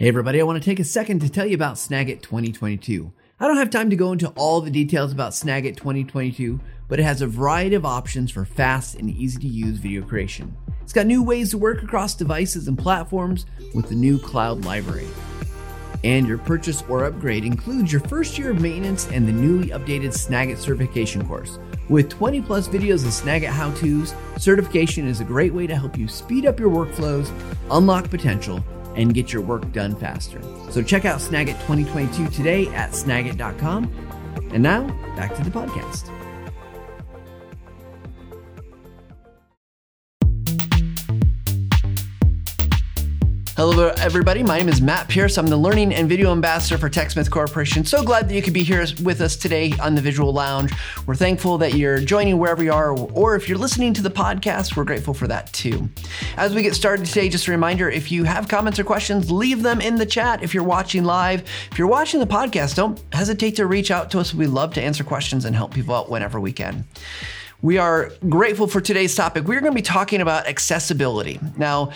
Hey everybody, I want to take a second to tell you about Snagit 2022. I don't have time to go into all the details about Snagit 2022, but it has a variety of options for fast and easy to use video creation. It's got new ways to work across devices and platforms with the new cloud library. And your purchase or upgrade includes your first year of maintenance and the newly updated Snagit certification course. With 20 plus videos of Snagit how to's, certification is a great way to help you speed up your workflows, unlock potential, and get your work done faster. So check out Snagit 2022 today at snagit.com. And now, back to the podcast. Hello, everybody. My name is Matt Pierce. I'm the Learning and Video Ambassador for TechSmith Corporation. So glad that you could be here with us today on the Visual Lounge. We're thankful that you're joining wherever you are, or if you're listening to the podcast, we're grateful for that too. As we get started today, just a reminder if you have comments or questions, leave them in the chat if you're watching live. If you're watching the podcast, don't hesitate to reach out to us. We love to answer questions and help people out whenever we can. We are grateful for today's topic. We're going to be talking about accessibility. Now,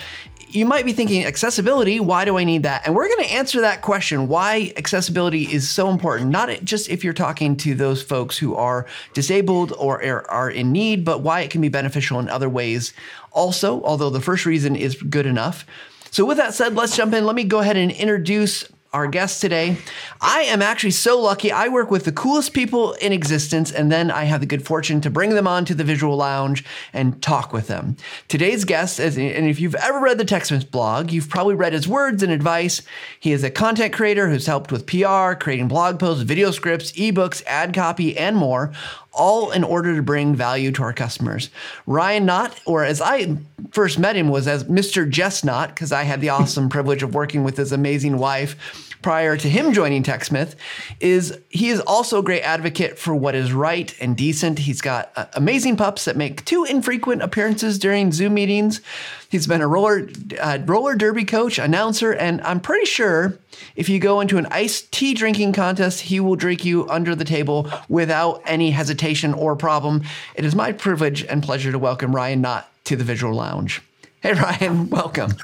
you might be thinking, accessibility, why do I need that? And we're going to answer that question why accessibility is so important, not just if you're talking to those folks who are disabled or are in need, but why it can be beneficial in other ways also, although the first reason is good enough. So, with that said, let's jump in. Let me go ahead and introduce our guest today. I am actually so lucky. I work with the coolest people in existence, and then I have the good fortune to bring them on to the Visual Lounge and talk with them. Today's guest is, and if you've ever read the TechSmith blog, you've probably read his words and advice. He is a content creator who's helped with PR, creating blog posts, video scripts, ebooks, ad copy, and more all in order to bring value to our customers. Ryan Knott, or as I first met him, was as Mr. Jess Knott, because I had the awesome privilege of working with his amazing wife prior to him joining TechSmith, is he is also a great advocate for what is right and decent. He's got uh, amazing pups that make two infrequent appearances during Zoom meetings. He's been a roller uh, roller derby coach, announcer, and I'm pretty sure if you go into an iced tea drinking contest, he will drink you under the table without any hesitation or problem. It is my privilege and pleasure to welcome Ryan Knott to the Visual Lounge. Hey Ryan, welcome.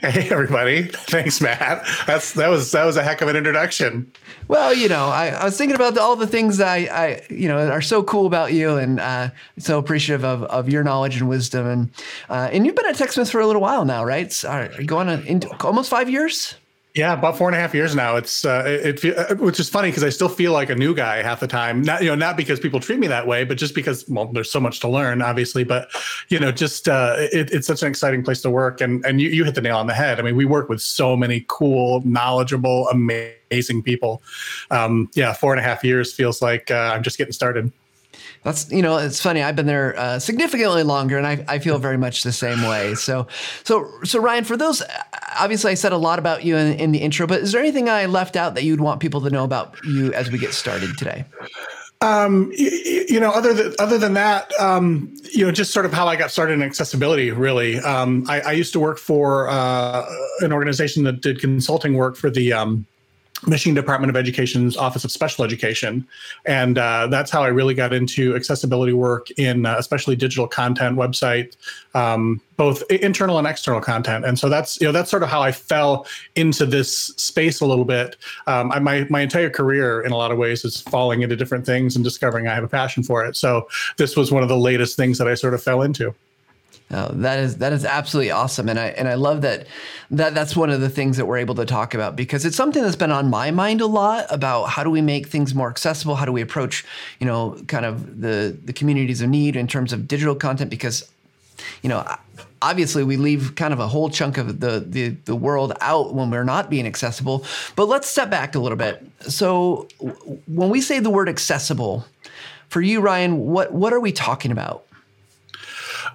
Hey everybody. Thanks, Matt. That's that was that was a heck of an introduction. Well, you know, I, I was thinking about the, all the things I, I, you know, are so cool about you, and uh, so appreciative of, of your knowledge and wisdom, and uh, and you've been at TechSmith for a little while now, right? So, are you going on into almost five years? Yeah, about four and a half years now. It's uh, it, it uh, which is funny because I still feel like a new guy half the time. Not you know not because people treat me that way, but just because well, there's so much to learn, obviously. But you know, just uh, it, it's such an exciting place to work, and and you, you hit the nail on the head. I mean, we work with so many cool, knowledgeable, amazing people. Um, yeah, four and a half years feels like uh, I'm just getting started. That's you know it's funny. I've been there uh, significantly longer, and I, I feel very much the same way. So so so Ryan, for those, obviously I said a lot about you in, in the intro, but is there anything I left out that you'd want people to know about you as we get started today? Um, you, you, know, other than other than that, um, you know, just sort of how I got started in accessibility. Really, um, I, I, used to work for uh, an organization that did consulting work for the um, Michigan Department of Education's Office of Special Education, and uh, that's how I really got into accessibility work in uh, especially digital content, website, um, both internal and external content. And so that's you know that's sort of how I fell into this space a little bit. Um, I, my my entire career, in a lot of ways, is falling into different things and discovering I have a passion for it. So this was one of the latest things that I sort of fell into. Oh, that is that is absolutely awesome, and I and I love that that that's one of the things that we're able to talk about because it's something that's been on my mind a lot about how do we make things more accessible, how do we approach you know kind of the the communities of need in terms of digital content? Because you know obviously we leave kind of a whole chunk of the, the the world out when we're not being accessible. But let's step back a little bit. So when we say the word accessible for you ryan what what are we talking about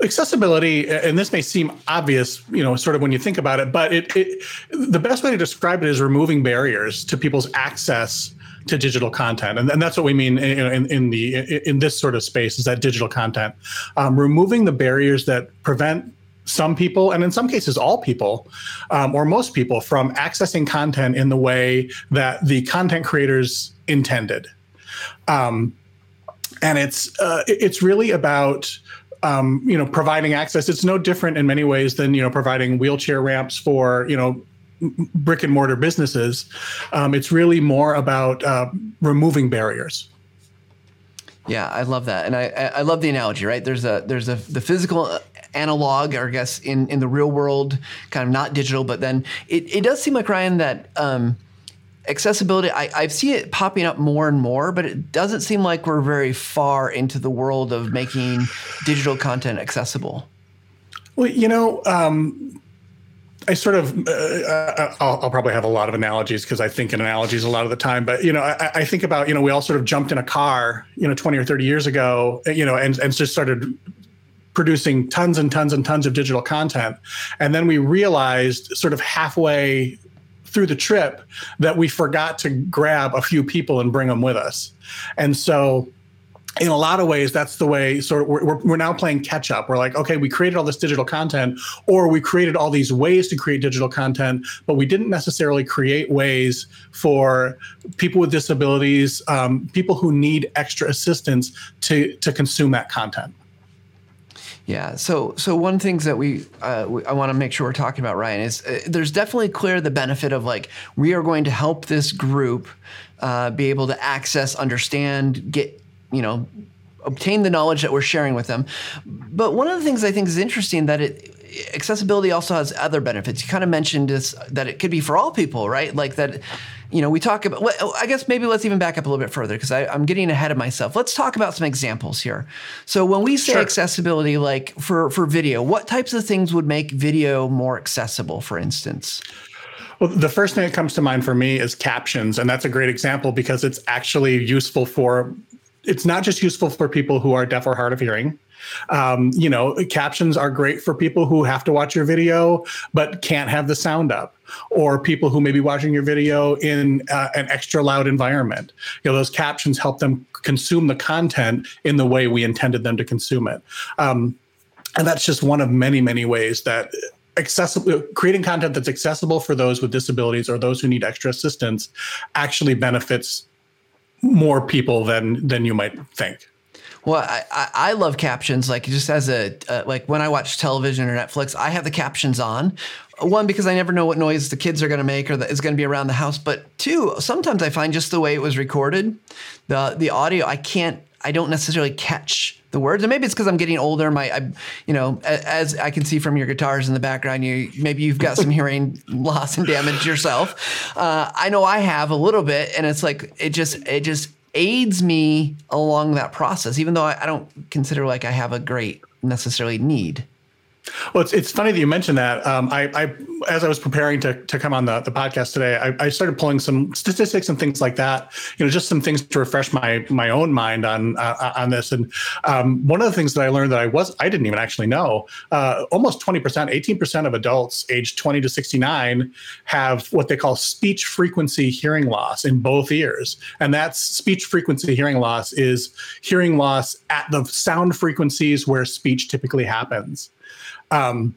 accessibility and this may seem obvious you know sort of when you think about it but it, it the best way to describe it is removing barriers to people's access to digital content. And, and that's what we mean in, in, in, the in this sort of space is that digital content. Um, removing the barriers that prevent some people and in some cases all people um, or most people from accessing content in the way that the content creators intended. Um, and it's uh, it's really about um, you know, providing access. It's no different in many ways than you know providing wheelchair ramps for you know brick and mortar businesses. Um, it's really more about uh, removing barriers. Yeah, I love that, and I I love the analogy. Right, there's a there's a the physical analog, or I guess in in the real world, kind of not digital, but then it it does seem like Ryan that. Um, accessibility I, I see it popping up more and more but it doesn't seem like we're very far into the world of making digital content accessible well you know um, I sort of, uh, uh, I'll, I'll, probably have a lot of analogies because I think in analogies a lot of the time. But you know, I, I, think about you know we all sort of jumped in a car, you know, twenty or thirty years ago, you know, and and just started producing tons and tons and tons of digital content, and then we realized sort of halfway through the trip that we forgot to grab a few people and bring them with us, and so in a lot of ways, that's the way. Sort of, we're, we're now playing catch up. We're like, okay, we created all this digital content, or we created all these ways to create digital content, but we didn't necessarily create ways for people with disabilities, um, people who need extra assistance to to consume that content. Yeah. So, so one things that we, uh, we I want to make sure we're talking about, Ryan, is uh, there's definitely clear the benefit of like we are going to help this group uh, be able to access, understand, get you know, obtain the knowledge that we're sharing with them. But one of the things I think is interesting that it accessibility also has other benefits. You kind of mentioned this that it could be for all people, right? Like that, you know, we talk about. Well, I guess maybe let's even back up a little bit further because I'm getting ahead of myself. Let's talk about some examples here. So when we say sure. accessibility, like for for video, what types of things would make video more accessible? For instance. Well, the first thing that comes to mind for me is captions, and that's a great example because it's actually useful for it's not just useful for people who are deaf or hard of hearing. Um, you know, captions are great for people who have to watch your video but can't have the sound up, or people who may be watching your video in uh, an extra loud environment. You know, those captions help them consume the content in the way we intended them to consume it. Um, and that's just one of many, many ways that accessible creating content that's accessible for those with disabilities or those who need extra assistance actually benefits more people than than you might think. Well, I, I love captions. Like just as a uh, like when I watch television or Netflix, I have the captions on. One because I never know what noise the kids are going to make or that is going to be around the house. But two, sometimes I find just the way it was recorded, the the audio, I can't, I don't necessarily catch the words. And maybe it's because I'm getting older. My, I, you know, as I can see from your guitars in the background, you maybe you've got some hearing loss and damage yourself. Uh, I know I have a little bit, and it's like it just it just aids me along that process, even though I, I don't consider like I have a great necessarily need. Well, it's, it's funny that you mentioned that. Um, I, I, as I was preparing to, to come on the, the podcast today, I, I, started pulling some statistics and things like that. You know, just some things to refresh my my own mind on uh, on this. And um, one of the things that I learned that I was I didn't even actually know. Uh, almost twenty percent, eighteen percent of adults aged twenty to sixty nine have what they call speech frequency hearing loss in both ears, and that's speech frequency hearing loss is hearing loss at the sound frequencies where speech typically happens. Um,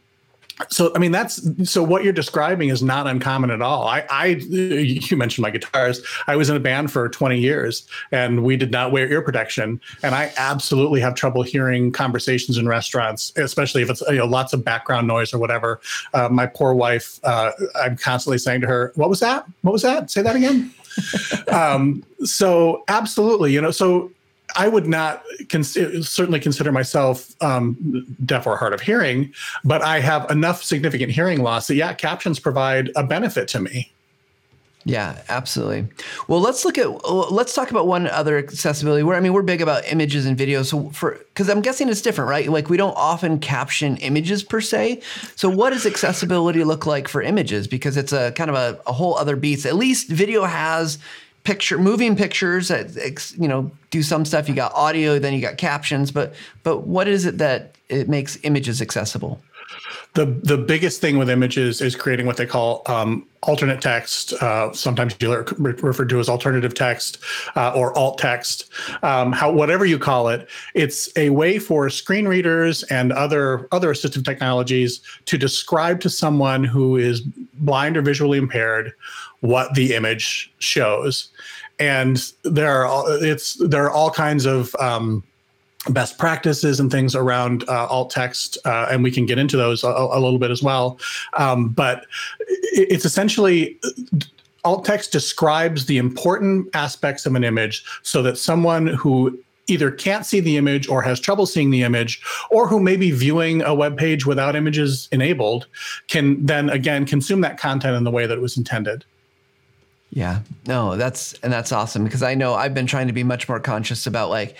so I mean that's so what you're describing is not uncommon at all. I, I you mentioned my guitars. I was in a band for 20 years and we did not wear ear protection, and I absolutely have trouble hearing conversations in restaurants, especially if it's you know lots of background noise or whatever. Uh, my poor wife, uh, I'm constantly saying to her, "What was that? What was that? Say that again." um, so absolutely, you know, so I would not certainly consider myself um, deaf or hard of hearing, but I have enough significant hearing loss that yeah, captions provide a benefit to me. Yeah, absolutely. Well, let's look at let's talk about one other accessibility. Where I mean, we're big about images and videos. So for because I'm guessing it's different, right? Like we don't often caption images per se. So what does accessibility look like for images? Because it's a kind of a, a whole other beast. At least video has picture moving pictures that you know do some stuff you got audio then you got captions but but what is it that it makes images accessible the the biggest thing with images is creating what they call um, alternate text. Uh, sometimes you refer to as alternative text uh, or alt text. Um, how whatever you call it, it's a way for screen readers and other other assistive technologies to describe to someone who is blind or visually impaired what the image shows. And there are it's there are all kinds of um, best practices and things around uh, alt text, uh, and we can get into those a, a little bit as well. Um, but it's essentially alt text describes the important aspects of an image so that someone who either can't see the image or has trouble seeing the image or who may be viewing a web page without images enabled can then again consume that content in the way that it was intended yeah no that's and that's awesome because i know i've been trying to be much more conscious about like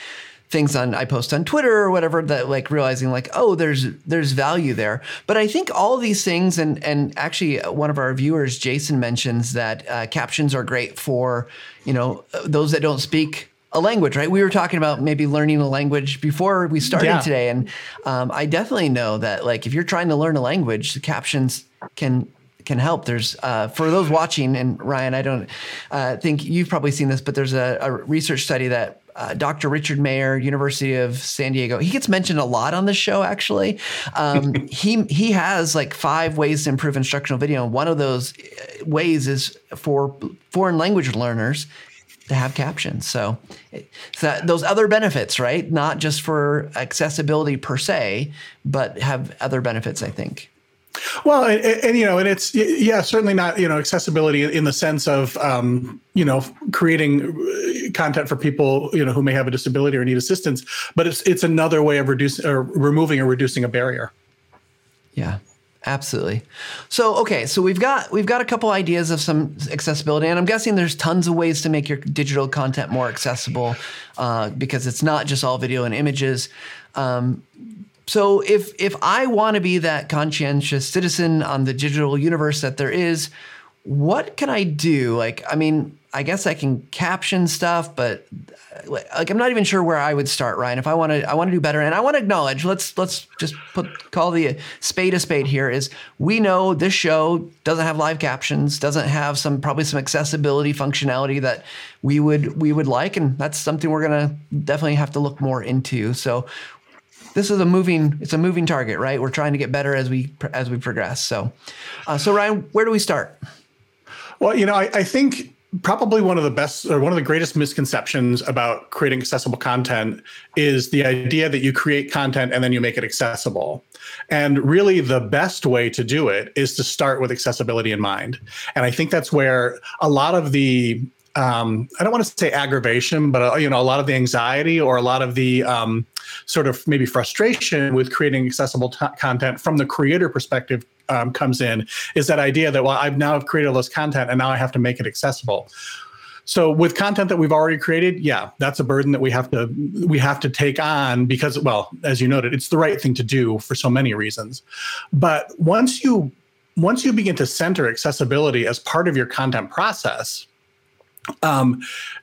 things on I post on Twitter or whatever that like realizing like oh there's there's value there. But I think all these things and and actually one of our viewers Jason mentions that uh, captions are great for you know those that don't speak a language, right? We were talking about maybe learning a language before we started yeah. today, and um, I definitely know that like if you're trying to learn a language, the captions can can help. There's uh, for those watching, and Ryan, I don't uh, think you've probably seen this, but there's a, a research study that uh, Dr. Richard Mayer, University of San Diego. He gets mentioned a lot on the show. Actually, um, he he has like five ways to improve instructional video. And one of those uh, ways is for foreign language learners to have captions. So, so that, those other benefits, right? Not just for accessibility per se, but have other benefits. I think. Well, and, and, you know, and it's yeah, certainly not you know accessibility in the sense of um, you know creating uh, content for people you know who may have a disability or need assistance, but it's it's another way of reducing or removing or reducing a barrier. Yeah, absolutely. So okay, so we've got we've got a couple ideas of some accessibility, and I'm guessing there's tons of ways to make your digital content more accessible uh, because it's not just all video and images. Um, so if if I want to be that conscientious citizen on the digital universe that there is, what can I do? Like, I mean, I guess I can caption stuff, but uh, like I'm not even sure where I would start, Ryan. If I want to, I want to do better, and I want to acknowledge. Let's let's just put call the uh, spade a spade. Here is we know this show doesn't have live captions, doesn't have some probably some accessibility functionality that we would we would like, and that's something we're gonna definitely have to look more into. So this is a moving it's a moving target right? We're trying to get better as we as we progress. So uh, so ryan where do we start? Well you know I, I think probably one of the best or one of the greatest misconceptions about creating accessible content is the idea that you create content and then you make it accessible. And really the best way to do it is to start with accessibility in mind. And i think that's where a lot of the um, I don't want to say aggravation, but uh, you know, a lot of the anxiety or a lot of the um, sort of maybe frustration with creating accessible t- content from the creator perspective um, comes in is that idea that well, I've now created all this content and now I have to make it accessible. So with content that we've already created, yeah, that's a burden that we have to we have to take on because, well, as you noted, it's the right thing to do for so many reasons. But once you once you begin to center accessibility as part of your content process, um,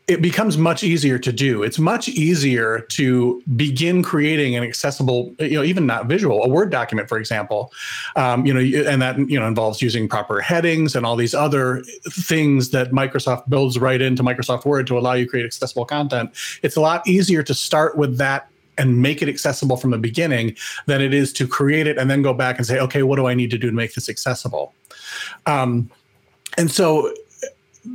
it becomes much easier to do. It's much easier to begin creating an accessible, you know, even not visual, a Word document, for example. Um, you know, and that you know involves using proper headings and all these other things that Microsoft builds right into Microsoft Word to allow you to create accessible content. It's a lot easier to start with that and make it accessible from the beginning than it is to create it and then go back and say, okay, what do I need to do to make this accessible? Um, and so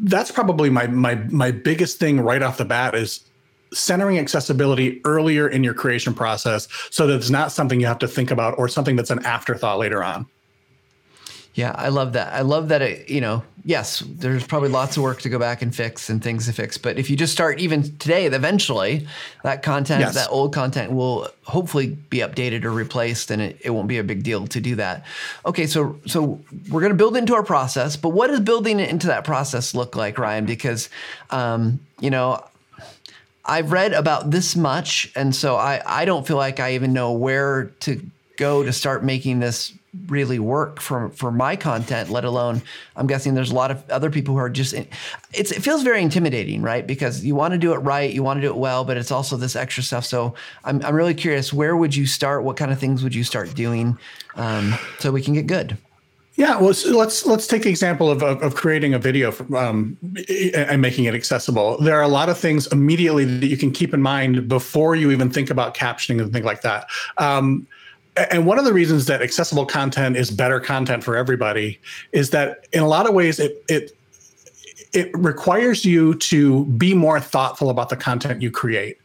that's probably my my my biggest thing right off the bat is centering accessibility earlier in your creation process so that it's not something you have to think about or something that's an afterthought later on. Yeah, I love that. I love that it, you know, yes, there's probably lots of work to go back and fix and things to fix, but if you just start even today, eventually that content, yes. that old content will hopefully be updated or replaced and it, it won't be a big deal to do that. Okay, so so we're going to build into our process, but what does building into that process look like, Ryan? Because um, you know, I've read about this much and so I I don't feel like I even know where to go to start making this really work for for my content let alone i'm guessing there's a lot of other people who are just it's it feels very intimidating right because you want to do it right you want to do it well but it's also this extra stuff so i'm, I'm really curious where would you start what kind of things would you start doing um, so we can get good yeah, well, so let's let's take the example of, of, of creating a video um, and making it accessible. There are a lot of things immediately that you can keep in mind before you even think about captioning and things like that. Um, and one of the reasons that accessible content is better content for everybody is that in a lot of ways it it it requires you to be more thoughtful about the content you create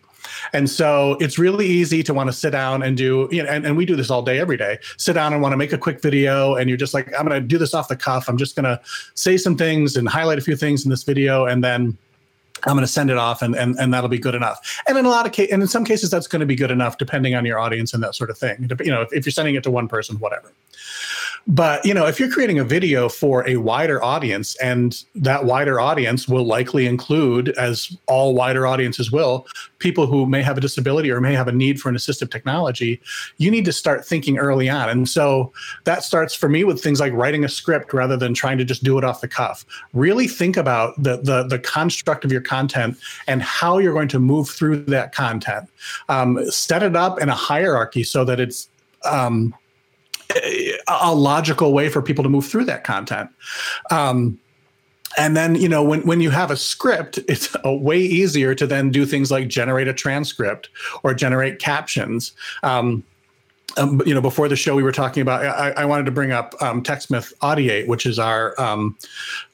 And so it's really easy to want to sit down and do, you know, and, and we do this all day, every day. Sit down and want to make a quick video, and you're just like, I'm going to do this off the cuff. I'm just going to say some things and highlight a few things in this video, and then I'm going to send it off, and, and and that'll be good enough. And in a lot of cases, and in some cases, that's going to be good enough, depending on your audience and that sort of thing. You know, if, if you're sending it to one person, whatever. But you know, if you're creating a video for a wider audience, and that wider audience will likely include, as all wider audiences will, people who may have a disability or may have a need for an assistive technology, you need to start thinking early on. And so that starts for me with things like writing a script rather than trying to just do it off the cuff. Really think about the the, the construct of your content and how you're going to move through that content. Um, set it up in a hierarchy so that it's um, a logical way for people to move through that content. Um, and then you know when, when you have a script it's a way easier to then do things like generate a transcript or generate captions um, um, you know before the show we were talking about i, I wanted to bring up um, techsmith audiate which is our um,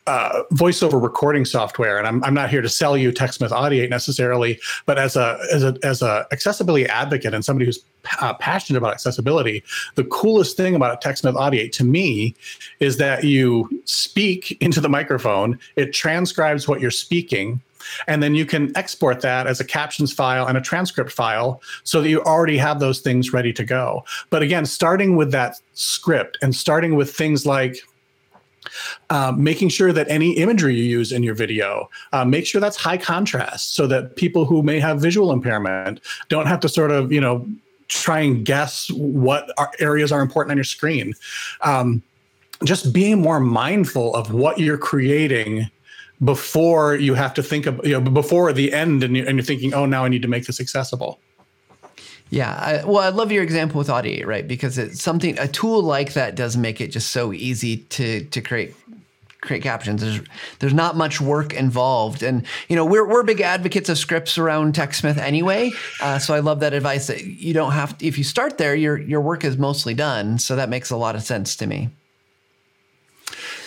uh, voiceover recording software, and I'm, I'm not here to sell you TechSmith Audiate necessarily, but as a as a as a accessibility advocate and somebody who's uh, passionate about accessibility, the coolest thing about TechSmith Audiate to me is that you speak into the microphone, it transcribes what you're speaking, and then you can export that as a captions file and a transcript file so that you already have those things ready to go. But again, starting with that script and starting with things like um, making sure that any imagery you use in your video, uh, make sure that's high contrast so that people who may have visual impairment don't have to sort of, you know, try and guess what are areas are important on your screen. Um, just being more mindful of what you're creating before you have to think of, you know, before the end and you're, and you're thinking, oh, now I need to make this accessible. Yeah, I, well, I love your example with Audiate, right? Because it's something a tool like that does make it just so easy to to create create captions. There's there's not much work involved, and you know we're we're big advocates of scripts around TechSmith anyway. Uh, so I love that advice that you don't have to, if you start there, your your work is mostly done. So that makes a lot of sense to me.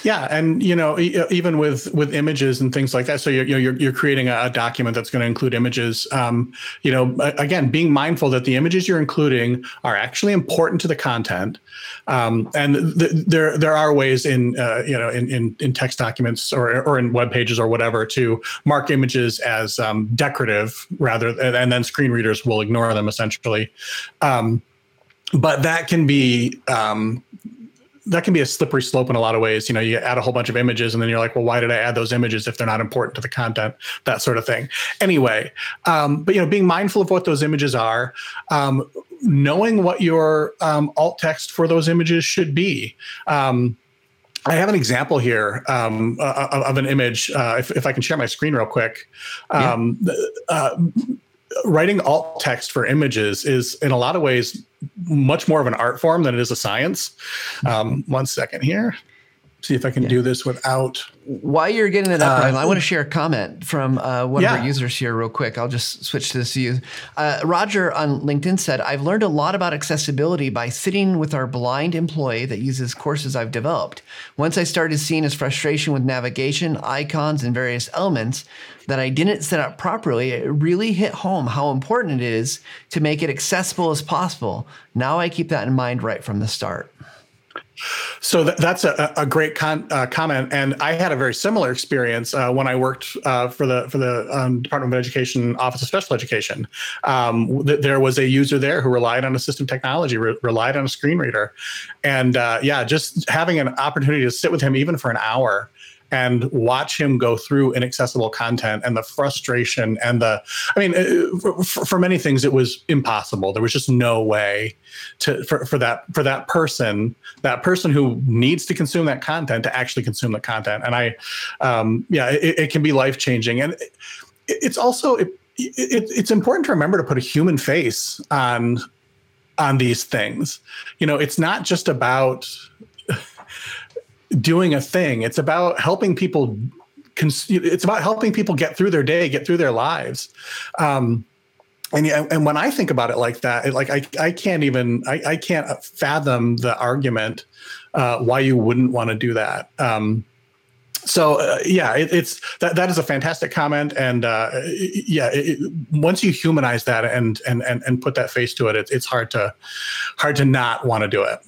Yeah, and you know, even with with images and things like that. So you're you're, you're creating a, document that's going to include images. Um, you know, again, being mindful that the images you're including are actually important to the content. Um, and th- there there are ways in uh, you know in, in, in text documents or or in web pages or whatever to mark images as um, decorative rather, and, then screen readers will ignore them essentially. Um, but that can be um, that can be a slippery slope in a lot of ways. You know, you add a whole bunch of images and then you're like, well, why did I add those images if they're not important to the content? That sort of thing. Anyway, um, but you know, being mindful of what those images are, um, knowing what your um, alt text for those images should be. Um, I have an example here um, uh, of an image. Uh, if, if, I can share my screen real quick. Yeah. Um, uh, writing alt text for images is in a lot of ways much more of an art form than it is a science. Um, one second here. See if I can yeah. do this without. While you're getting it up, uh, I want to share a comment from uh, one yeah. of our users here, real quick. I'll just switch to this view. Uh, Roger on LinkedIn said, I've learned a lot about accessibility by sitting with our blind employee that uses courses I've developed. Once I started seeing his frustration with navigation, icons, and various elements, that I didn't set up properly, it really hit home how important it is to make it accessible as possible. Now I keep that in mind right from the start. So th- that's a, a great con- uh, comment, and I had a very similar experience uh, when I worked uh, for the for the um, Department of Education Office of Special Education. Um, th- there was a user there who relied on assistive technology, re- relied on a screen reader, and uh, yeah, just having an opportunity to sit with him even for an hour and watch him go through inaccessible content and the frustration and the i mean uh, for, for, many things it was impossible. There was just no way to for, for that for that person that person who needs to consume that content to actually consume the content. And i um, yeah it, it, can be life changing and it, it's also it, it's important to remember to put a human face on on these things. You know it's not just about doing a thing. It's about helping people. Cons- it's about helping people get through their day, get through their lives. Um, and and when I think about it like that, it, like I I can't even I, I can't fathom the argument uh, why you wouldn't want to do that. Um, so uh, yeah, it, it's that that is a fantastic comment, and uh, yeah, it, once you humanize that and and and and put that face to it, it, it's hard to hard to not want to do it.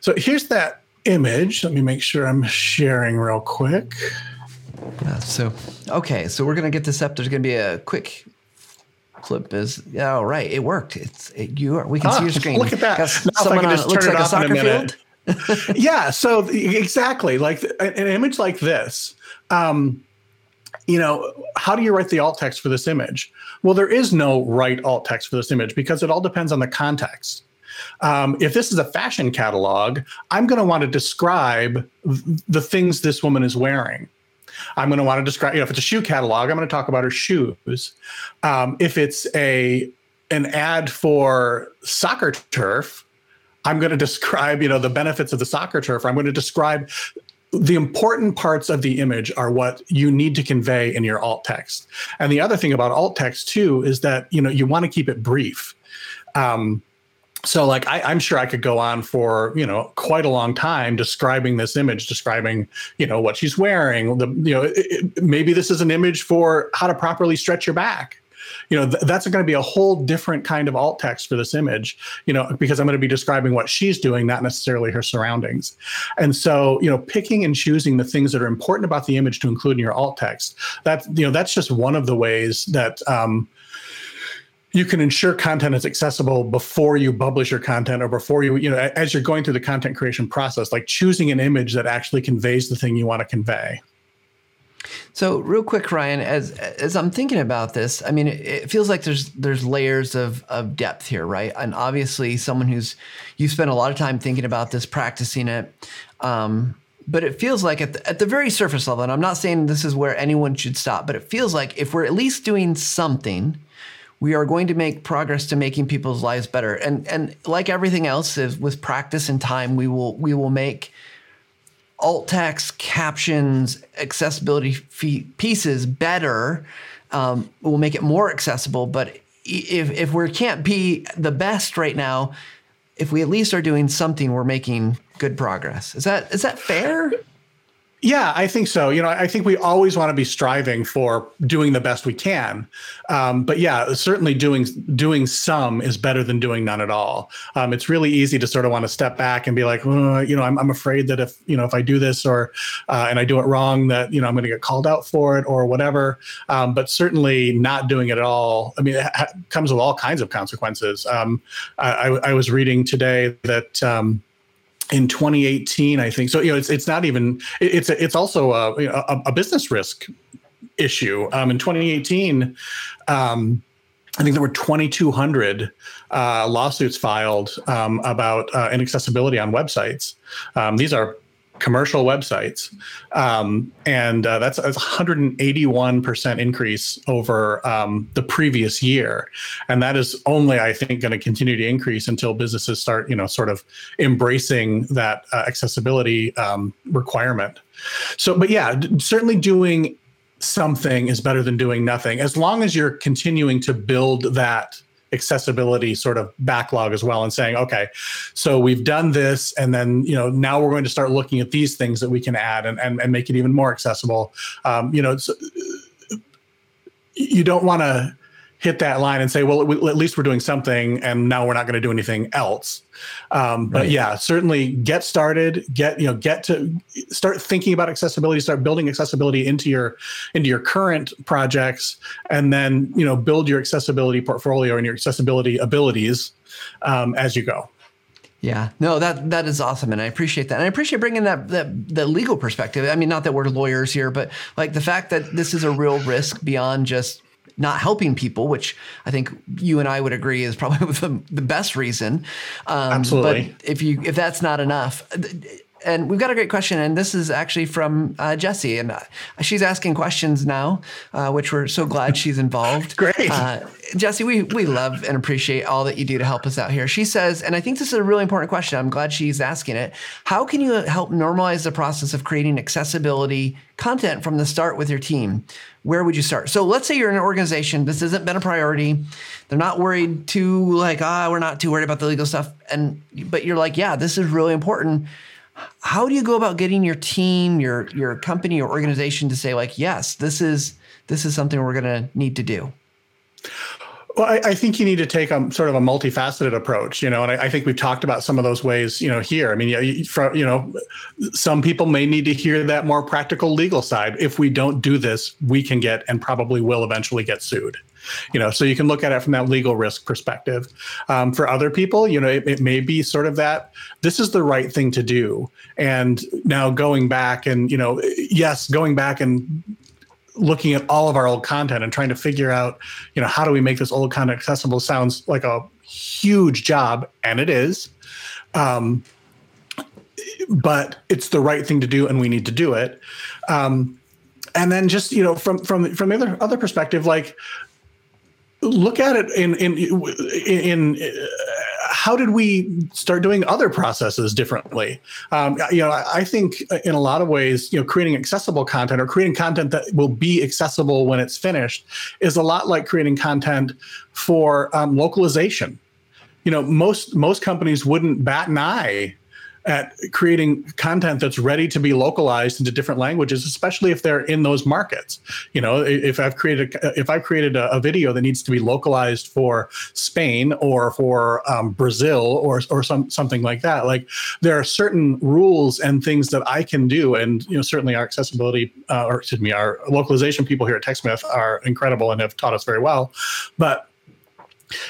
So here's that image. Let me make sure I'm sharing real quick. Yeah, so okay, so we're gonna get this up. There's gonna be a quick clip. Is yeah, all right, it worked. It's it, you are. We can ah, see your screen. Look at that. Now someone on, it looks like a soccer field. yeah, so exactly like an image like this. Um, you know, how do you write the alt text for this image? Well, there is no right alt text for this image because it all depends on the context. Um, if this is a fashion catalog, I'm going to want to describe the things this woman is wearing. I'm going to want to describe, you know, if it's a shoe catalog, I'm going to talk about her shoes. Um, if it's a an ad for soccer turf, I'm going to describe, you know, the benefits of the soccer turf. I'm going to describe the important parts of the image are what you need to convey in your alt text. And the other thing about alt text too is that you know you want to keep it brief. Um, so like I, am sure I could go on for you know quite a long time describing this image, describing you know what she's wearing. The you know it, it, maybe this is an image for how to properly stretch your back you know th- that's going to be a whole different kind of alt text for this image you know because i'm going to be describing what she's doing not necessarily her surroundings and so you know picking and choosing the things that are important about the image to include in your alt text that you know that's just one of the ways that um, you can ensure content is accessible before you publish your content or before you you know as you're going through the content creation process like choosing an image that actually conveys the thing you want to convey so, real quick, Ryan, as as I'm thinking about this, I mean, it, feels like there's there's layers of of depth here, right? And obviously, someone who's you spent a lot of time thinking about this, practicing it. Um, but it feels like at the, at the very surface level, and I'm not saying this is where anyone should stop, but it feels like if we're at least doing something, we are going to make progress to making people's lives better. And and like everything else, is with practice and time, we will we will make alt text, captions, accessibility fee- pieces better. Um, will make it more accessible. But if if we can't be the best right now, if we at least are doing something, we're making good progress. Is that is that fair? Yeah, I think so. You know, I think we always want to be striving for doing the best we can. Um, but yeah, certainly doing doing some is better than doing none at all. Um, it's really easy to sort of want to step back and be like, oh, you know, I'm, I'm afraid that if you know if I do this or uh, and I do it wrong, that you know I'm going to get called out for it or whatever. Um, but certainly not doing it at all. I mean, it ha- comes with all kinds of consequences. Um, I, I, was reading today that um, in 2018 i think so you know it's it's not even it's it's also a, a, a business risk issue um, in 2018 um, I think there were 2,200 uh, lawsuits filed um, about uh, inaccessibility on websites. Um, these are commercial websites, um, and uh, that's, a 181 percent increase over um, the previous year, and that is only, I think, going to continue to increase until businesses start, you know, sort of embracing that uh, accessibility um, requirement. So, but yeah, d- certainly doing something is better than doing nothing, as long as you're continuing to build that accessibility sort of backlog as well and saying okay so we've done this and then you know now we're going to start looking at these things that we can add and, and, and make it even more accessible. Um, you know you don't want to hit that line and say, well, at least we're doing something, and now we're not going to do anything else. Um, but right. yeah, certainly get started. Get you know, get to start thinking about accessibility. Start building accessibility into your into your current projects, and then you know, build your accessibility portfolio and your accessibility abilities um, as you go. Yeah, no, that that is awesome, and I appreciate that. And I appreciate bringing that that the legal perspective. I mean, not that we're lawyers here, but like the fact that this is a real risk beyond just not helping people, which I think you and I would agree is probably the, the best reason. Um, Absolutely. But if you if that's not enough, and we've got a great question, and this is actually from uh, Jessie, and uh, she's asking questions now, uh, which we're so glad she's involved. great, uh, Jessie. We we love and appreciate all that you do to help us out here. She says, and I think this is a really important question. I'm glad she's asking it. How can you help normalize the process of creating accessibility content from the start with your team? Where would you start? So let's say you're in an organization. This hasn't been a priority. They're not worried too like ah, we're not too worried about the legal stuff, and but you're like, yeah, this is really important how do you go about getting your team, your your company, or organization to say like, yes, this is this is something we're going to need to do? Well, I, I, think you need to take a sort of a multifaceted approach, you know, and I, I, think we've talked about some of those ways, you know, here. I mean, you, for, you know, some people may need to hear that more practical legal side. If we don't do this, we can get and probably will eventually get sued. You know, so you can look at it from that legal risk perspective. Um, for other people, you know, it, it may be sort of that this is the right thing to do. And now going back and, you know, yes, going back and looking at all of our old content and trying to figure out, you know, how do we make this old content accessible sounds like a huge job, and it is. Um, but it's the right thing to do, and we need to do it. Um, and then just you know, from from from the other other perspective, like look at it in in in, in how did we start doing other processes differently? Um, you know, I, think in a lot of ways, you know, creating accessible content or creating content that will be accessible when it's finished is a lot like creating content for um, localization. You know, most most companies wouldn't bat an eye at creating content that's ready to be localized into different languages, especially if they're in those markets. You know, if I've created if I've created a, a video that needs to be localized for Spain or for um, Brazil or or some something like that, like there are certain rules and things that I can do, and you know, certainly our accessibility uh, or excuse me, our localization people here at TechSmith are incredible and have taught us very well, but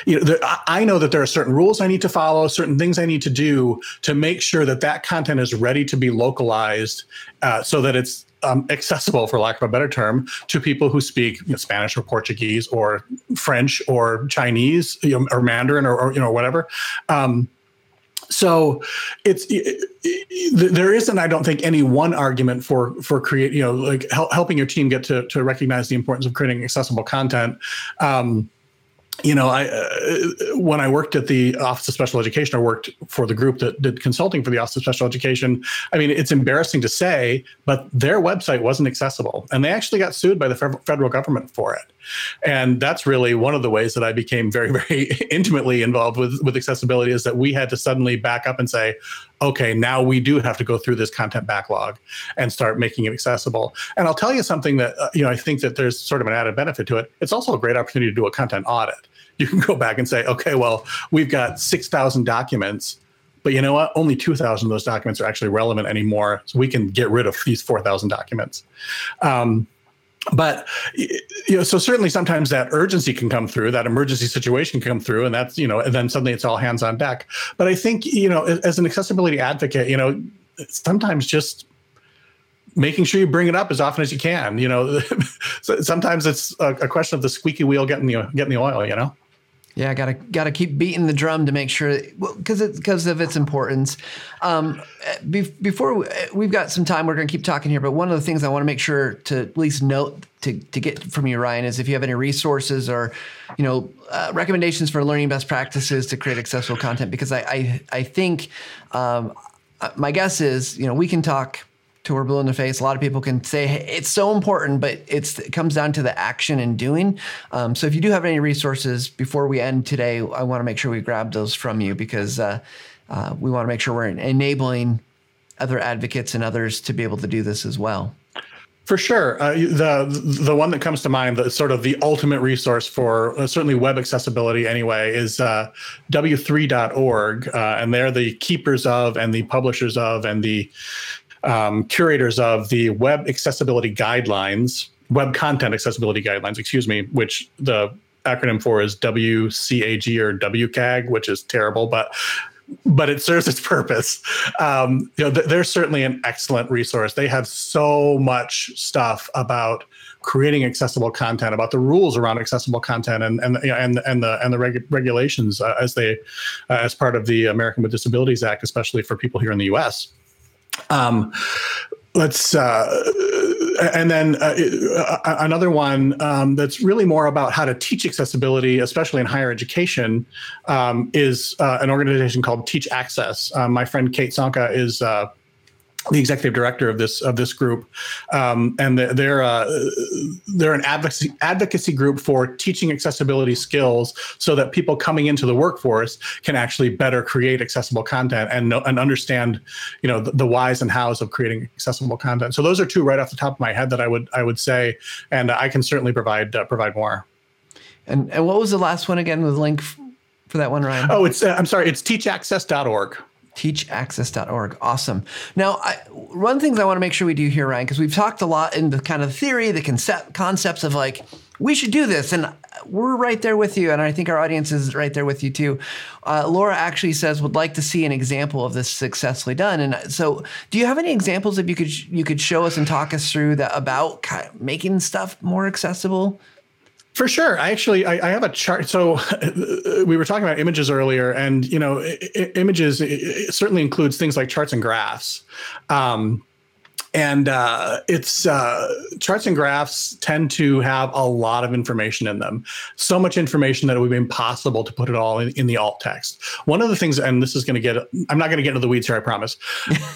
you know, the, I know that there are certain rules I need to follow, certain things I need to do to make sure that that content is ready to be localized, uh, so that it's um, accessible, for lack of a better term, to people who speak you know, Spanish or Portuguese or French or Chinese you know, or Mandarin or, or, you know whatever. Um, so it's it, it, there isn't, I don't think, any one argument for for create you know like hel- helping your team get to to recognize the importance of creating accessible content. Um, you know, I uh, when I worked at the Office of Special Education, I worked for the group that did consulting for the Office of Special Education. I mean, it's embarrassing to say, but their website wasn't accessible, and they actually got sued by the federal government for it. And that's really one of the ways that I became very, very intimately involved with with accessibility is that we had to suddenly back up and say, okay, now we do have to go through this content backlog and start making it accessible. And I'll tell you something that uh, you know I think that there's sort of an added benefit to it. It's also a great opportunity to do a content audit you can go back and say, okay, well, we've got 6,000 documents, but you know what? Only 2,000 of those documents are actually relevant anymore. So we can get rid of these 4,000 documents. Um, but you know, so certainly sometimes that urgency can come through, that emergency situation can come through, and that's you know, and then suddenly it's all hands on deck. But I think you know, as an accessibility advocate, you know, sometimes just making sure you bring it up as often as you can. You know, sometimes it's a, question of the squeaky wheel getting the getting the oil. You know. Yeah, gotta gotta keep beating the drum to make sure because well, because of its importance. Um, be, before we, we've got some time, we're gonna keep talking here. But one of the things I want to make sure to at least note to to get from you, Ryan, is if you have any resources or you know uh, recommendations for learning best practices to create accessible content. Because I I, I think um, uh, my guess is you know we can talk till we're blue in the face. A lot of people can say hey, it's so important, but it's it comes down to the action and doing. Um, so if you do have any resources before we end today, I want to make sure we grab those from you because uh, uh, we want to make sure we're enabling other advocates and others to be able to do this as well. For sure, uh, the the one that comes to mind, the sort of the ultimate resource for uh, certainly web accessibility, anyway, is uh, w3.org, uh, and they're the keepers of and the publishers of and the um, curators of the Web Accessibility Guidelines, Web Content Accessibility Guidelines, excuse me, which the acronym for is WCAG or WCAG, which is terrible, but but it serves its purpose. Um, you know, th- they're certainly an excellent resource. They have so much stuff about creating accessible content, about the rules around accessible content, and and you know, and and the and the reg- regulations uh, as they uh, as part of the American with Disabilities Act, especially for people here in the U.S. Um, let's uh, and then uh, uh, another one um, that's really more about how to teach accessibility, especially in higher education, um, is uh, an organization called Teach Access. Um, my friend Kate Sonka is uh, the executive director of this of this group, um, and they're uh, they're an advocacy advocacy group for teaching accessibility skills so that people coming into the workforce can actually better create accessible content and know, and understand, you know, the, the whys and hows of creating accessible content. So those are two right off the top of my head that I would I would say, and I can certainly provide uh, provide more. And and what was the last one again? With link for that one, Ryan? Oh, it's uh, I'm sorry, it's teachaccess.org teachaccess.org. Awesome. Now, I, one of the things I want to make sure we do here, Ryan, because we've talked a lot in the kind of theory, the concept, concepts of like, we should do this. And we're right there with you. And I think our audience is right there with you too. Uh, Laura actually says, would like to see an example of this successfully done. And so do you have any examples that you could, you could show us and talk us through that about kind of making stuff more accessible? For sure. I actually I, I, have a chart. So we were talking about images earlier, and you know, I- images certainly includes things like charts and graphs. Um, and uh, it's uh, charts and graphs tend to have a lot of information in them so much information that it would be impossible to put it all in, in the alt text one of the things and this is going to get i'm not going to get into the weeds here i promise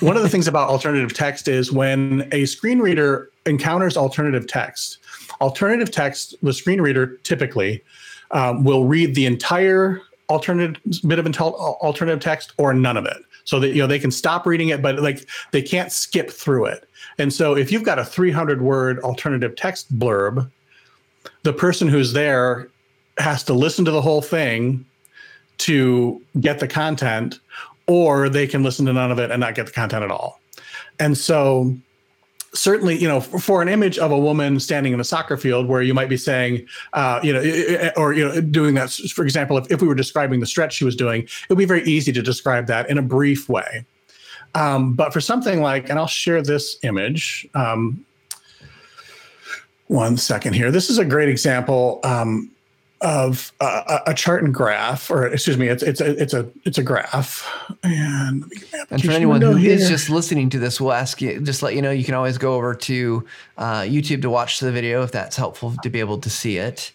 one of the things about alternative text is when a screen reader encounters alternative text alternative text, the screen reader typically um, will read the entire alternative bit of intel- alternative text or none of it. So that you know they can stop reading it, but like they can't skip through it. And so if you've got a 300 word alternative text blurb, the person who's there has to listen to the whole thing to get the content, or they can listen to none of it and not get the content at all. And so certainly, you know, for, an image of a woman standing in a soccer field where you might be saying, uh, you know, or, you know, doing that, for example, if, if we were describing the stretch she was doing, it would be very easy to describe that in a brief way. Um, but for something like, and I'll share this image. Um, one second here. This is a great example. Um, of uh, a chart and graph, or excuse me, it's it's a it's a it's a graph. And and for anyone who here. is just listening to this, we'll ask you just let you know you can always go over to uh, YouTube to watch the video if that's helpful to be able to see it.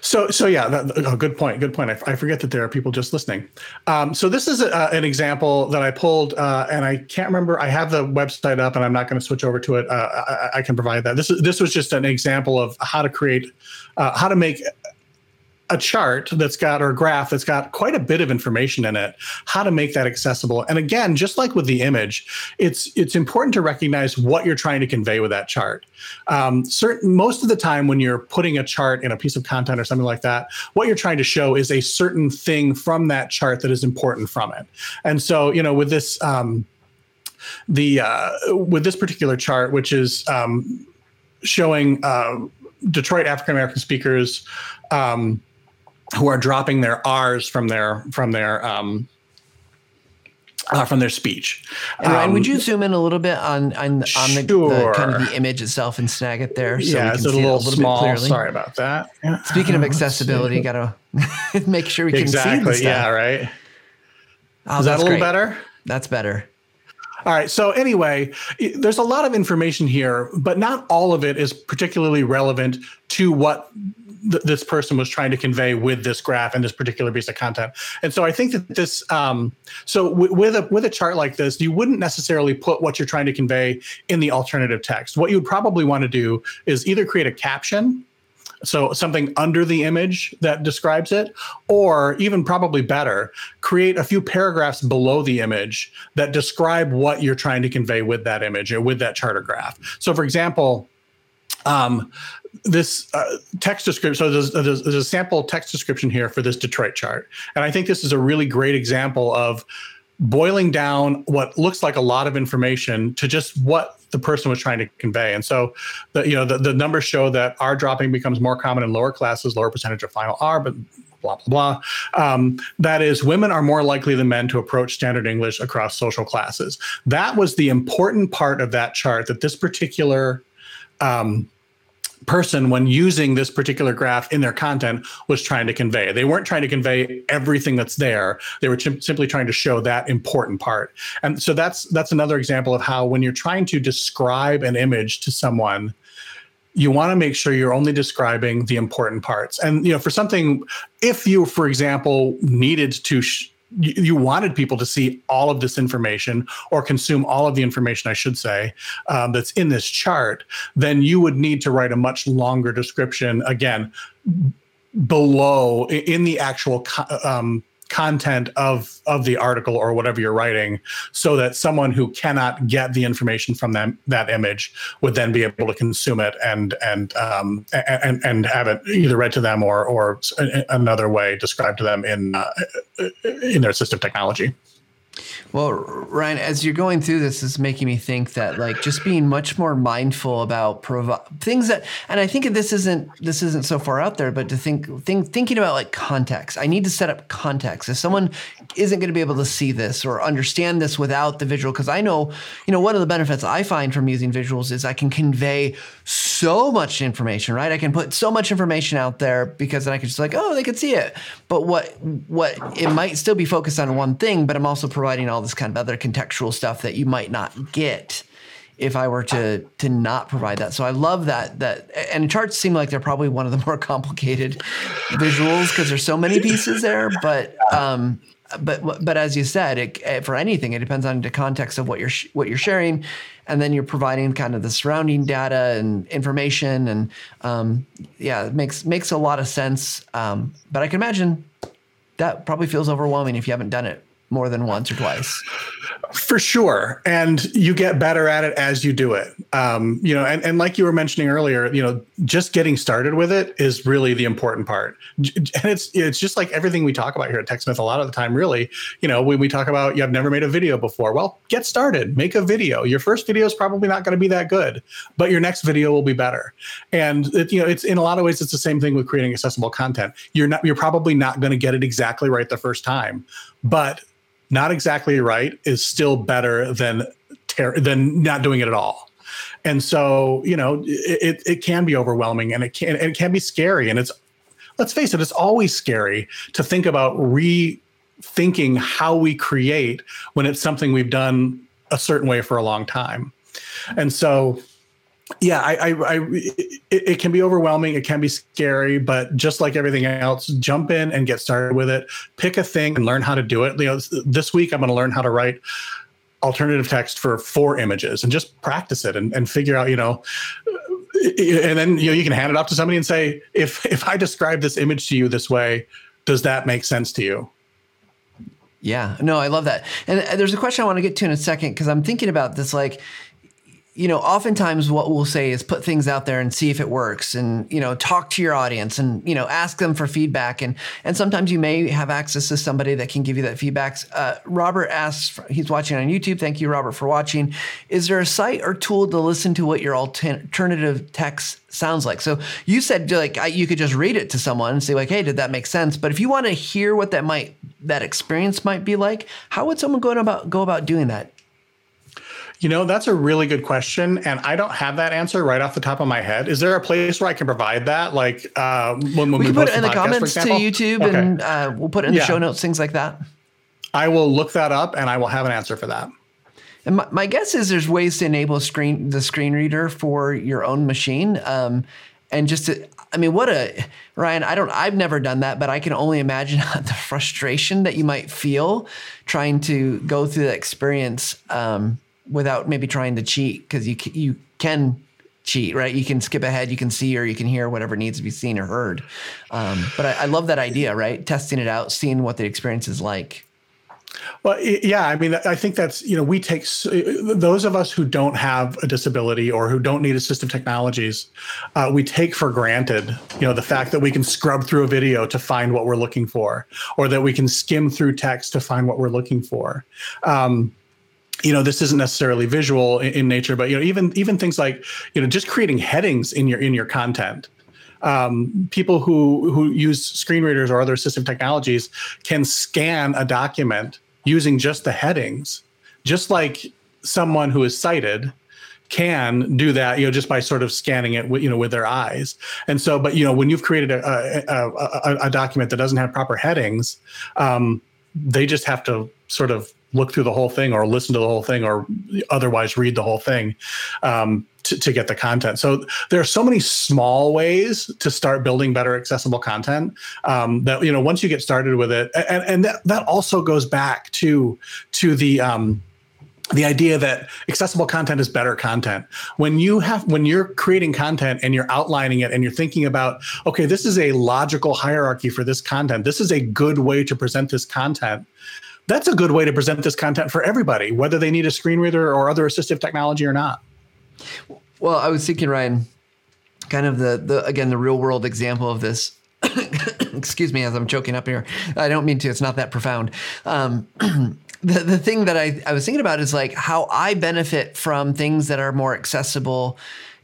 So, so yeah, that, oh, good point. Good point. I, forget that there are people just listening. Um, so this is a, an example that I pulled, uh, and I can't remember. I have the website up, and I'm not going to switch over to it. Uh, I, I, can provide that. This is this was just an example of how to create, uh, how to make a chart that's got or graph that's got quite a bit of information in it how to make that accessible. And again just like with the image it's it's important to recognize what you're trying to convey with that chart. Um, certain most of the time when you're putting a chart in a piece of content or something like that what you're trying to show is a certain thing from that chart that is important from it. And so you know with this um, the uh, with this particular chart which is um, showing uh, Detroit African American speakers um, who are dropping their R's from their from their um, uh, from their speech. And Ryan, um, would you zoom in a little bit on on, on the, sure. the, kind of the image itself and snag it there? So yeah, we can it's a little, a little small. Bit clearly? Sorry about that. Yeah. Speaking of accessibility, got to make sure we can exactly. see. Exactly. Yeah. Right. Oh, Is that a little great. better? That's better. All right. So anyway, there's a lot of information here, but not all of it is particularly relevant to what th- this person was trying to convey with this graph and this particular piece of content. And so I think that this, um, so w- with a with a chart like this, you wouldn't necessarily put what you're trying to convey in the alternative text. What you would probably want to do is either create a caption so something under the image that describes it, or even probably better, create a few paragraphs below the image that describe what you're trying to convey with that image or with that charter graph. So, for example, um, this uh, text description. So there's, there's, there's, a sample text description here for this Detroit chart, and I think this is a really great example of boiling down what looks like a lot of information to just what the person was trying to convey. And so, the you know the, the numbers show that R dropping becomes more common in lower classes, lower percentage of final R, but blah blah blah. Um, that is, women are more likely than men to approach standard English across social classes. That was the important part of that chart. That this particular um, person when using this particular graph in their content was trying to convey. They weren't trying to convey everything that's there. They were ch- simply trying to show that important part. And so that's that's another example of how when you're trying to describe an image to someone, you want to make sure you're only describing the important parts. And you know, for something if you for example needed to sh- you, you, wanted people to see all of this information or consume all of the information, I should say, um, that's in this chart, then you would need to write a much longer description again below in the actual um, content of of the article or whatever you're writing so that someone who cannot get the information from them that image would then be able to consume it and and um, and and have it either read to them or or another way described to them in uh, in their assistive technology well, Ryan, as you're going through this, is making me think that like just being much more mindful about provi- things that, and I think this isn't this isn't so far out there, but to think think thinking about like context. I need to set up context. If someone isn't going to be able to see this or understand this without the visual, because I know, you know, one of the benefits I find from using visuals is I can convey so much information. Right, I can put so much information out there because then I can just like, oh, they could see it. But what what it might still be focused on one thing, but I'm also providing all this kind of other contextual stuff that you might not get if I were to to not provide that. So I love that that and charts seem like they're probably one of the more complicated visuals because there's so many pieces there. But um, but but as you said, it, for anything, it depends on the context of what you're what you're sharing, and then you're providing kind of the surrounding data and information, and um, yeah, it makes makes a lot of sense. Um, but I can imagine that probably feels overwhelming if you haven't done it more than once or twice. For sure. And you get better at it as you do it. Um, you know, and, and like you were mentioning earlier, you know, just getting started with it is really the important part. And it's it's just like everything we talk about here at TechSmith a lot of the time, really, you know, when we talk about you have never made a video before, well, get started, make a video. Your first video is probably not going to be that good, but your next video will be better. And it, you know, it's in a lot of ways, it's the same thing with creating accessible content. You're not you're probably not going to get it exactly right the first time, but not exactly right is still better than ter- than not doing it at all. And so, you know, it, it can be overwhelming and it can and it can be scary. And it's let's face it, it's always scary to think about rethinking how we create when it's something we've done a certain way for a long time. And so yeah, I, I, I it, it, can be overwhelming. It can be scary, but just like everything else, jump in and get started with it. Pick a thing and learn how to do it. You know, this week I'm going to learn how to write alternative text for four images and just practice it and, and figure out, you know, and then you know you can hand it off to somebody and say, if if I describe this image to you this way, does that make sense to you? Yeah, no, I love that. And uh, there's a question I want to get to in a second because I'm thinking about this like you know, oftentimes what we'll say is put things out there and see if it works and, you know, talk to your audience and, you know, ask them for feedback. And, and sometimes you may have access to somebody that can give you that feedback. Uh, Robert asks, he's watching on YouTube. Thank you, Robert, for watching. Is there a site or tool to listen to what your alternative text sounds like? So you said like I, you could just read it to someone and say like, hey, did that make sense? But if you want to hear what that might, that experience might be like, how would someone go about, go about doing that? You know, that's a really good question. And I don't have that answer right off the top of my head. Is there a place where I can provide that? Like uh, when, when we, we put it in the, comments to YouTube okay. and uh, we'll put it in yeah. the show notes, things like that. I will look that up and I will have an answer for that. And my, my guess is there's ways to enable screen the screen reader for your own machine. Um, and just to, I mean, what a Ryan. I don't. I've never done that, but I can only imagine the frustration that you might feel trying to go through that experience. Um, without maybe trying to cheat because you you can cheat, right? You can skip ahead, you can see or you can hear whatever needs to be seen or heard. Um, but I, I, love that idea, right? Testing it out, seeing what the experience is like. Well, yeah, I mean, I think that's you know we take those of us who don't have a disability or who don't need assistive technologies, uh, we take for granted you know the fact that we can scrub through a video to find what we're looking for, or that we can skim through text to find what we're looking for. Um, you know this isn't necessarily visual in, in, nature but you know even even things like you know just creating headings in your in your content. Um, people who who use screen readers or other assistive technologies can scan a document using just the headings just like someone who is sighted can do that you know just by sort of scanning it with, you know with their eyes. And so but you know when you've created a, a, a, a document that doesn't have proper headings um, they just have to sort of look through the whole thing or listen to the whole thing or otherwise read the whole thing um, to, to get the content. So there are so many small ways to start building better accessible content um, that you know once you get started with it, and, and that, that also goes back to to the um, the idea that accessible content is better content. When you have when you're creating content and you're outlining it and you're thinking about okay this is a logical hierarchy for this content. This is a good way to present this content that's a good way to present this content for everybody whether they need a screen reader or other assistive technology or not well i was thinking ryan kind of the the again the real world example of this excuse me as i'm choking up here i don't mean to it's not that profound um, the, the thing that I, I was thinking about is like how I benefit from things that are more accessible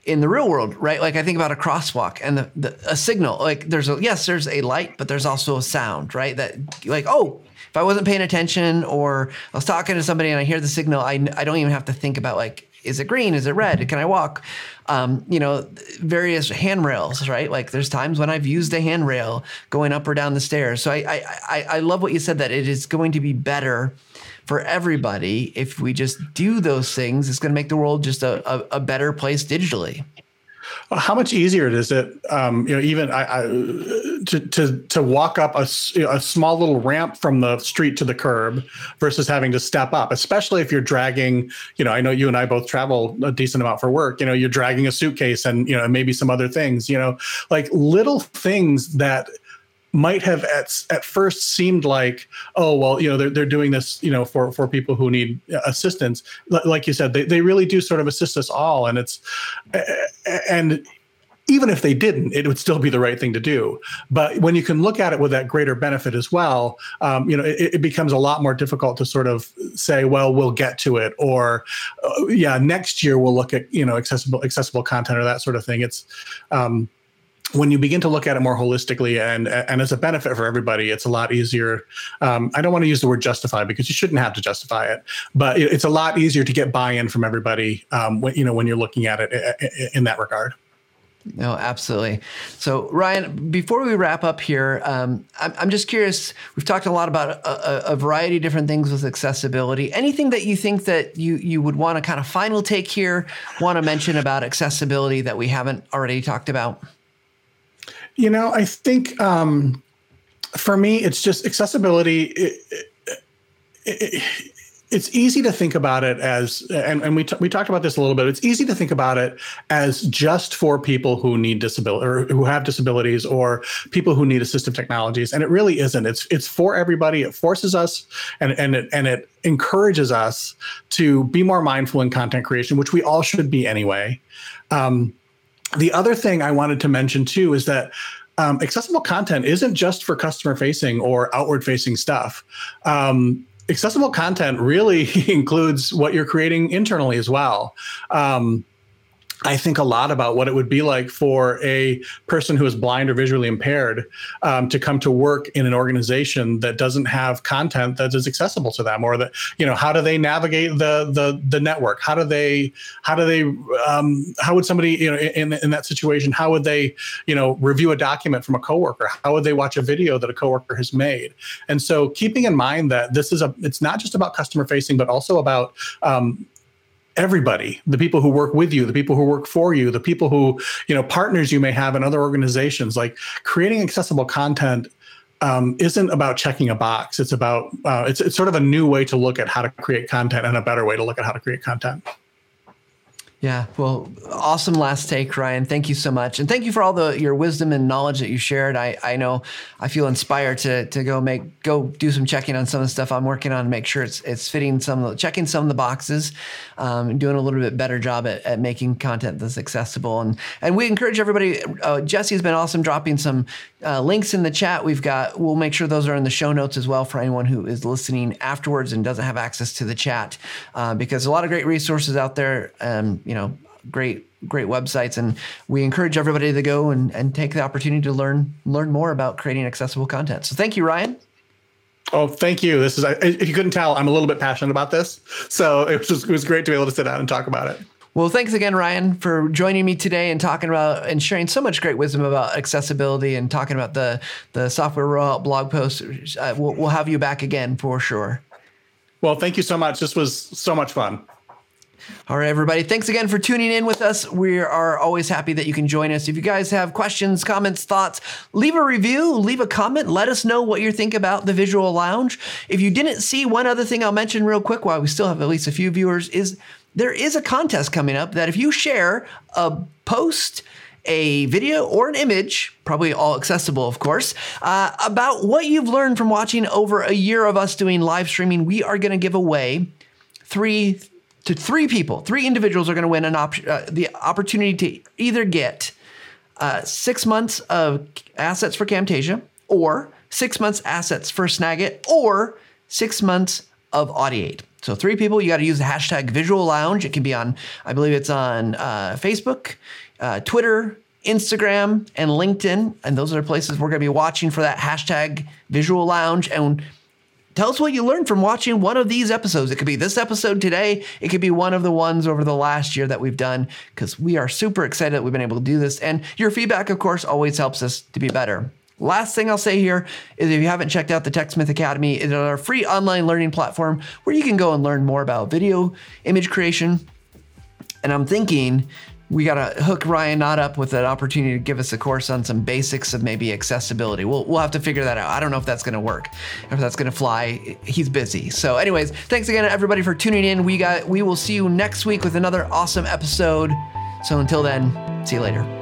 in the real world, right? Like I think about a crosswalk and the, the a signal. Like there's a yes, there's a light, but there's also a sound, right? That like oh, if I wasn't paying attention or I was talking to somebody and I hear the signal, I I don't even have to think about like is it green? Is it red? Can I walk? Um, you know, various handrails, right? Like there's times when I've used a handrail going up or down the stairs. So I, I, I, I love what you said that it is going to be better for everybody if we just do those things. It's going to make the world just a, a, a better place digitally. How much easier is it, um, you know, even I, I, to to to walk up a, a small little ramp from the street to the curb versus having to step up, especially if you're dragging. You know, I know you and I both travel a decent amount for work. You know, you're dragging a suitcase and you know maybe some other things. You know, like little things that might have at, at first seemed like oh well you know they're, they're doing this you know for for people who need assistance like you said they, they really do sort of assist us all and it's and even if they didn't, it would still be the right thing to do. But when you can look at it with that greater benefit as well, um, you know, it, it, becomes a lot more difficult to sort of say, well, we'll get to it, or uh, yeah, next year we'll look at you know accessible accessible content or that sort of thing. It's um, when you begin to look at it more holistically and and as a benefit for everybody, it's a lot easier. Um, I don't want to use the word justify because you shouldn't have to justify it, but it's a lot easier to get buy-in from everybody. Um, when, you know when you're looking at it in that regard. No, absolutely. So, Ryan, before we wrap up here, um, I'm, I'm, just curious. We've talked a lot about a, a, variety of different things with accessibility. Anything that you think that you you would want to kind of final take here, want to mention about accessibility that we haven't already talked about? You know, I think um, for me, it's just accessibility. It, it, it, it's easy to think about it as, and, and we, t- we talked about this a little bit. It's easy to think about it as just for people who need disability or who have disabilities or people who need assistive technologies. And it really isn't. It's, it's for everybody. It forces us and, and it, and it encourages us to be more mindful in content creation, which we all should be anyway. Um, the other thing I wanted to mention too is that um, accessible content isn't just for customer facing or outward facing stuff. Um, accessible content really includes what you're creating internally as well. Um, I think a lot about what it would be like for a person who is blind or visually impaired um, to come to work in an organization that doesn't have content that is accessible to them, or that you know, how do they navigate the the the network? How do they how do they um, how would somebody you know in in that situation? How would they you know review a document from a coworker? How would they watch a video that a coworker has made? And so, keeping in mind that this is a it's not just about customer facing, but also about um, everybody the people who work with you the people who work for you the people who you know partners you may have in other organizations. Like creating accessible content um, isn't about checking a box. It's about uh, it's, it's sort of a new way to look at how to create content and a better way to look at how to create content yeah, well, awesome last take, Ryan. Thank you so much, and thank you for all the your wisdom and knowledge that you shared. I I know I feel inspired to to go make go do some checking on some of the stuff I'm working on, make sure it's it's fitting some checking some of the boxes, um, doing a little bit better job at, at making content that's accessible. And and we encourage everybody. Uh, Jesse's been awesome dropping some uh, links in the chat. We've got we'll make sure those are in the show notes as well for anyone who is listening afterwards and doesn't have access to the chat, uh, because a lot of great resources out there. Um, you great great websites and we encourage everybody to go and, and take the opportunity to learn learn more about creating accessible content so thank you ryan oh thank you this is if you couldn't tell i'm a little bit passionate about this so it was just, it was great to be able to sit down and talk about it well, thanks again, Ryan, for joining me today and talking about and sharing so much great wisdom about accessibility and talking about the the software rollout blog post. Uh, we'll, we'll have you back again for sure. Well, thank you so much. This was so much fun. All right, everybody. Thanks again for tuning in with us. We are always happy that you can join us. If you guys have questions, comments, thoughts, leave a review, leave a comment. Let us know what you think about the Visual Lounge. If you didn't see, one other thing I'll mention real quick while we still have at least a few viewers is there is a contest coming up that if you share a post, a video or an image, probably all accessible, of course, uh, about what you've learned from watching over a year of us doing live streaming. We are going to give away three to three people, three individuals are going to win an op- uh, the opportunity to either get uh, six months of assets for Camtasia, or six months assets for Snagit, or six months of Audiate. So three people, you got to use the hashtag Visual Lounge. It can be on, I believe it's on uh, Facebook, uh, Twitter, Instagram, and LinkedIn, and those are places we're going to be watching for that hashtag Visual Lounge and Tell us what you learned from watching one of these episodes. It could be this episode today. It could be one of the ones over the last year that we've done because we are super excited that we've been able to do this. And your feedback, of course, always helps us to be better. Last thing I'll say here is if you haven't checked out the TechSmith Academy, it's our free online learning platform where you can go and learn more about video image creation. And I'm thinking we got to hook Ryan Knott up with an opportunity to give us a course on some basics of maybe accessibility. We'll, we'll have to figure that out. I don't know if that's going to work, if that's going to fly. He's busy. So, anyways, thanks again, everybody, for tuning in. We got we will see you next week with another awesome episode. So until then, see you later.